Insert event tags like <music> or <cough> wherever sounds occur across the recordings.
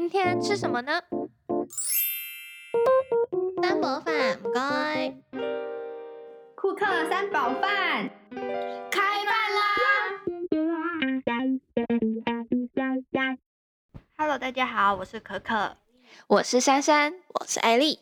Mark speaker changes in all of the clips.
Speaker 1: 今天吃什么呢？
Speaker 2: 三宝饭，唔该。
Speaker 3: 库克三宝饭，
Speaker 2: 开饭
Speaker 3: 啦！Hello，大家好，我是可可，
Speaker 1: 我是珊珊，
Speaker 2: 我是艾丽，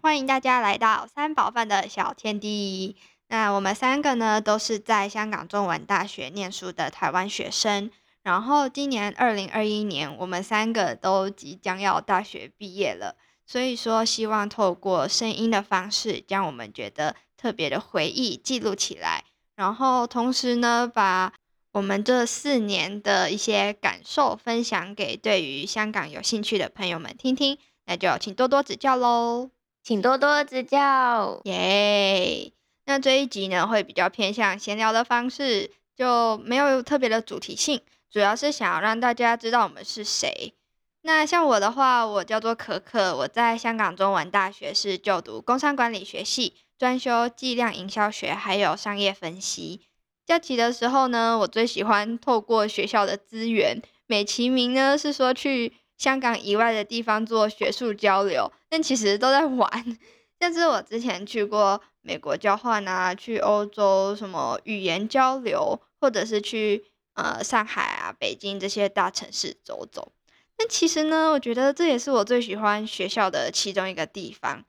Speaker 3: 欢迎大家来到三宝饭的小天地。那我们三个呢，都是在香港中文大学念书的台湾学生。然后今年二零二一年，我们三个都即将要大学毕业了，所以说希望透过声音的方式，将我们觉得特别的回忆记录起来，然后同时呢，把我们这四年的一些感受分享给对于香港有兴趣的朋友们听听。那就请多多指教喽，
Speaker 1: 请多多指教，
Speaker 3: 耶！那这一集呢，会比较偏向闲聊的方式，就没有特别的主题性。主要是想要让大家知道我们是谁。那像我的话，我叫做可可，我在香港中文大学是就读工商管理学系，专修计量营销学，还有商业分析。假期的时候呢，我最喜欢透过学校的资源，美其名呢是说去香港以外的地方做学术交流，但其实都在玩。像是我之前去过美国交换啊，去欧洲什么语言交流，或者是去。呃，上海北京这些大城市走走。但其实呢，我觉得这也是我最喜欢学校的其中一个地方，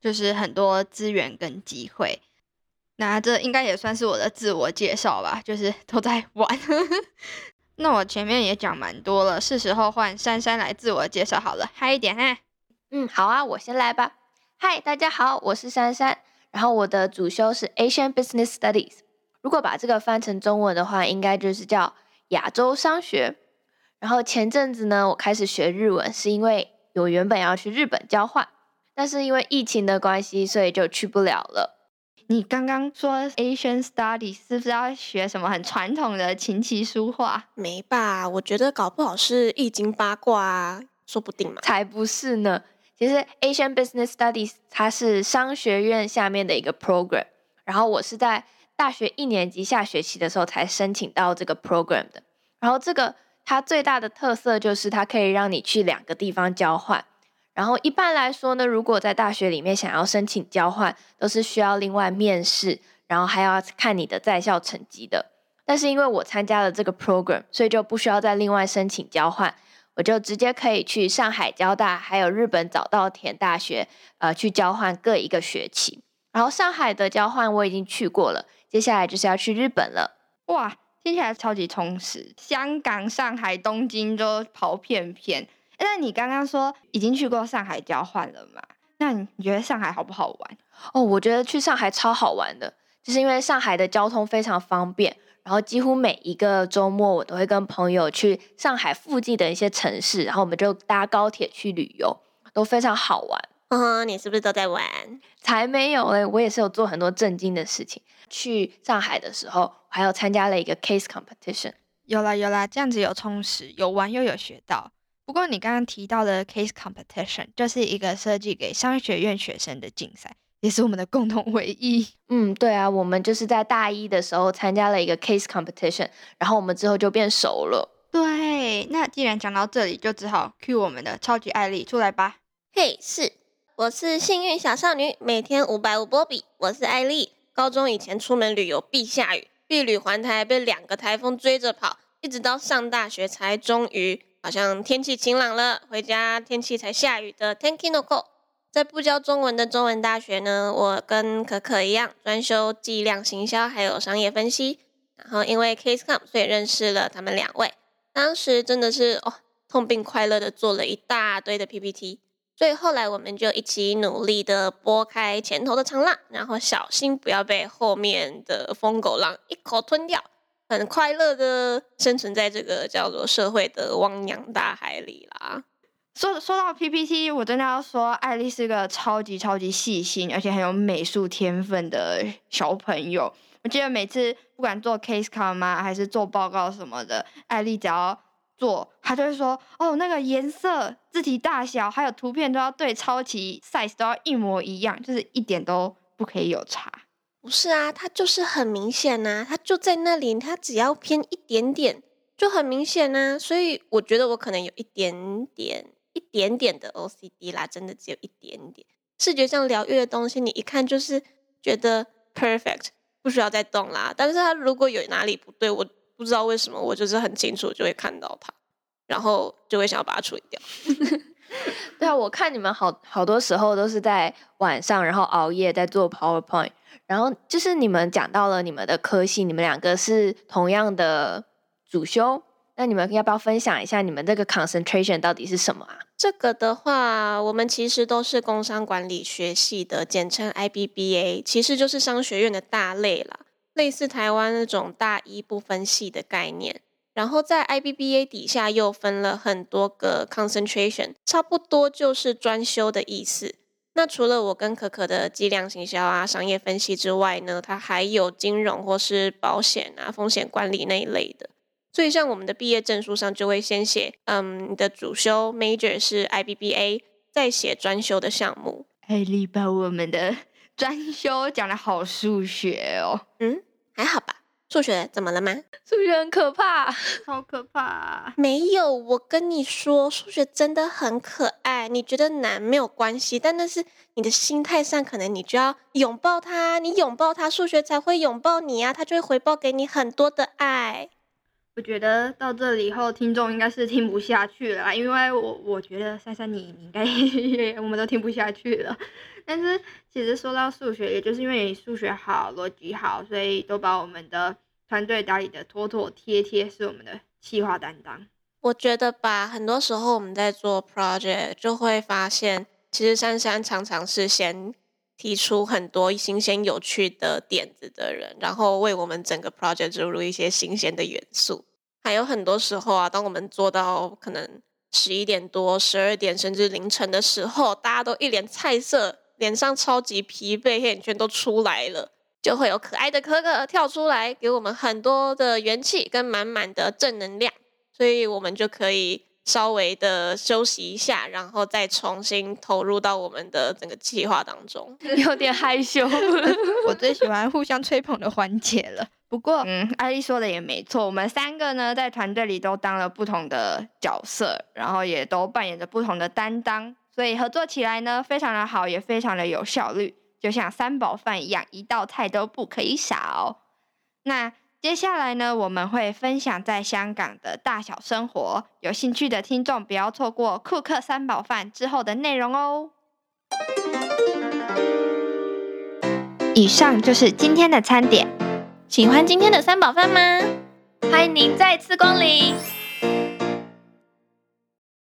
Speaker 3: 就是很多资源跟机会。那这应该也算是我的自我介绍吧，就是都在玩。<laughs> 那我前面也讲蛮多了，是时候换珊珊来自我介绍好了，嗨一点哈。
Speaker 1: 嗯，好啊，我先来吧。嗨，大家好，我是珊珊，然后我的主修是 Asian Business Studies。如果把这个翻成中文的话，应该就是叫亚洲商学。然后前阵子呢，我开始学日文，是因为我原本要去日本交换，但是因为疫情的关系，所以就去不了了。
Speaker 3: 你刚刚说 Asian Studies 是不是要学什么很传统的琴棋书画？
Speaker 2: 没吧？我觉得搞不好是易经八卦啊，说不定嘛。
Speaker 1: 才不是呢！其实 Asian Business Studies 它是商学院下面的一个 program，然后我是在。大学一年级下学期的时候才申请到这个 program 的，然后这个它最大的特色就是它可以让你去两个地方交换，然后一般来说呢，如果在大学里面想要申请交换，都是需要另外面试，然后还要看你的在校成绩的。但是因为我参加了这个 program，所以就不需要再另外申请交换，我就直接可以去上海交大还有日本早稻田大学，呃，去交换各一个学期。然后上海的交换我已经去过了。接下来就是要去日本了，
Speaker 3: 哇，听起来超级充实，香港、上海、东京都跑遍遍。那你刚刚说已经去过上海交换了嘛？那你觉得上海好不好玩？
Speaker 1: 哦，我觉得去上海超好玩的，就是因为上海的交通非常方便，然后几乎每一个周末我都会跟朋友去上海附近的一些城市，然后我们就搭高铁去旅游，都非常好玩。
Speaker 2: 嗯，<laughs> 你是不是都在玩？
Speaker 1: 才没有嘞，我也是有做很多震惊的事情。去上海的时候，我还有参加了一个 case competition。
Speaker 3: 有啦有啦，这样子有充实，有玩又有学到。不过你刚刚提到的 case competition，就是一个设计给商学院学生的竞赛，也是我们的共同回忆。
Speaker 1: 嗯，对啊，我们就是在大一的时候参加了一个 case competition，然后我们之后就变熟了。
Speaker 3: 对，那既然讲到这里，就只好 cue 我们的超级艾丽出来吧。
Speaker 2: 嘿，是。我是幸运小少女，每天五百五波比。我是艾丽，高中以前出门旅游必下雨，避旅环台被两个台风追着跑，一直到上大学才终于好像天气晴朗了，回家天气才下雨的 Tenki no Ko。在不教中文的中文大学呢，我跟可可一样专修计量行销还有商业分析，然后因为 CaseCom 所以认识了他们两位，当时真的是哦痛并快乐的做了一大堆的 PPT。所以后来我们就一起努力的拨开前头的长浪，然后小心不要被后面的疯狗浪一口吞掉，很快乐的生存在这个叫做社会的汪洋大海里啦。
Speaker 3: 说说到 PPT，我真的要说，艾丽是个超级超级细心，而且很有美术天分的小朋友。我记得每次不管做 case com 啊，还是做报告什么的，艾丽只要。做，他就会说，哦，那个颜色、字体大小，还有图片都要对超级，size 都要一模一样，就是一点都不可以有差。
Speaker 2: 不是啊，它就是很明显呐，它就在那里，它只要偏一点点就很明显呐。所以我觉得我可能有一点点一点点的 OCD 啦，真的只有一点点。视觉上疗愈的东西，你一看就是觉得 perfect，不需要再动啦。但是它如果有哪里不对，我不知道为什么，我就是很清楚就会看到它，然后就会想要把它处理掉。<laughs>
Speaker 1: 对啊，我看你们好好多时候都是在晚上，然后熬夜在做 PowerPoint，然后就是你们讲到了你们的科系，你们两个是同样的主修，那你们要不要分享一下你们这个 concentration 到底是什么啊？
Speaker 2: 这个的话，我们其实都是工商管理学系的，简称 IBBA，其实就是商学院的大类啦，类似台湾那种大一不分系的概念。然后在 IBBA 底下又分了很多个 concentration，差不多就是专修的意思。那除了我跟可可的计量行销啊、商业分析之外呢，它还有金融或是保险啊、风险管理那一类的。所以，像我们的毕业证书上就会先写，嗯，你的主修 major 是 IBBA，再写专修的项目。
Speaker 3: 艾丽把我们的专修讲的好数学哦，
Speaker 2: 嗯，还好吧？数学怎么了吗？
Speaker 1: 数学很可怕，
Speaker 3: 好可怕。
Speaker 2: 没有，我跟你说，数学真的很可爱。你觉得难没有关系，但那是你的心态上，可能你就要拥抱它，你拥抱它，数学才会拥抱你啊，它就会回报给你很多的爱。
Speaker 3: 我觉得到这里以后，听众应该是听不下去了，因为我我觉得珊珊你你应该 <laughs> 我们都听不下去了。但是其实说到数学，也就是因为你数学好、逻辑好，所以都把我们的团队打理的妥妥帖帖，是我们的企划担当。
Speaker 2: 我觉得吧，很多时候我们在做 project 就会发现，其实珊珊常常是先提出很多新鲜有趣的点子的人，然后为我们整个 project 注入一些新鲜的元素。还有很多时候啊，当我们做到可能十一点多、十二点甚至凌晨的时候，大家都一脸菜色，脸上超级疲惫，黑眼圈都出来了，就会有可爱的可可跳出来，给我们很多的元气跟满满的正能量，所以我们就可以稍微的休息一下，然后再重新投入到我们的整个计划当中。<laughs>
Speaker 1: 有点害羞。<laughs>
Speaker 3: 我最喜欢互相吹捧的环节了。不过，嗯，艾丽说的也没错，我们三个呢在团队里都当了不同的角色，然后也都扮演着不同的担当，所以合作起来呢非常的好，也非常的有效率，就像三宝饭一样，一道菜都不可以少。那接下来呢，我们会分享在香港的大小生活，有兴趣的听众不要错过库克三宝饭之后的内容哦。以上就是今天的餐点。
Speaker 2: 喜欢今天的三宝饭吗？
Speaker 1: 欢迎您再次光临。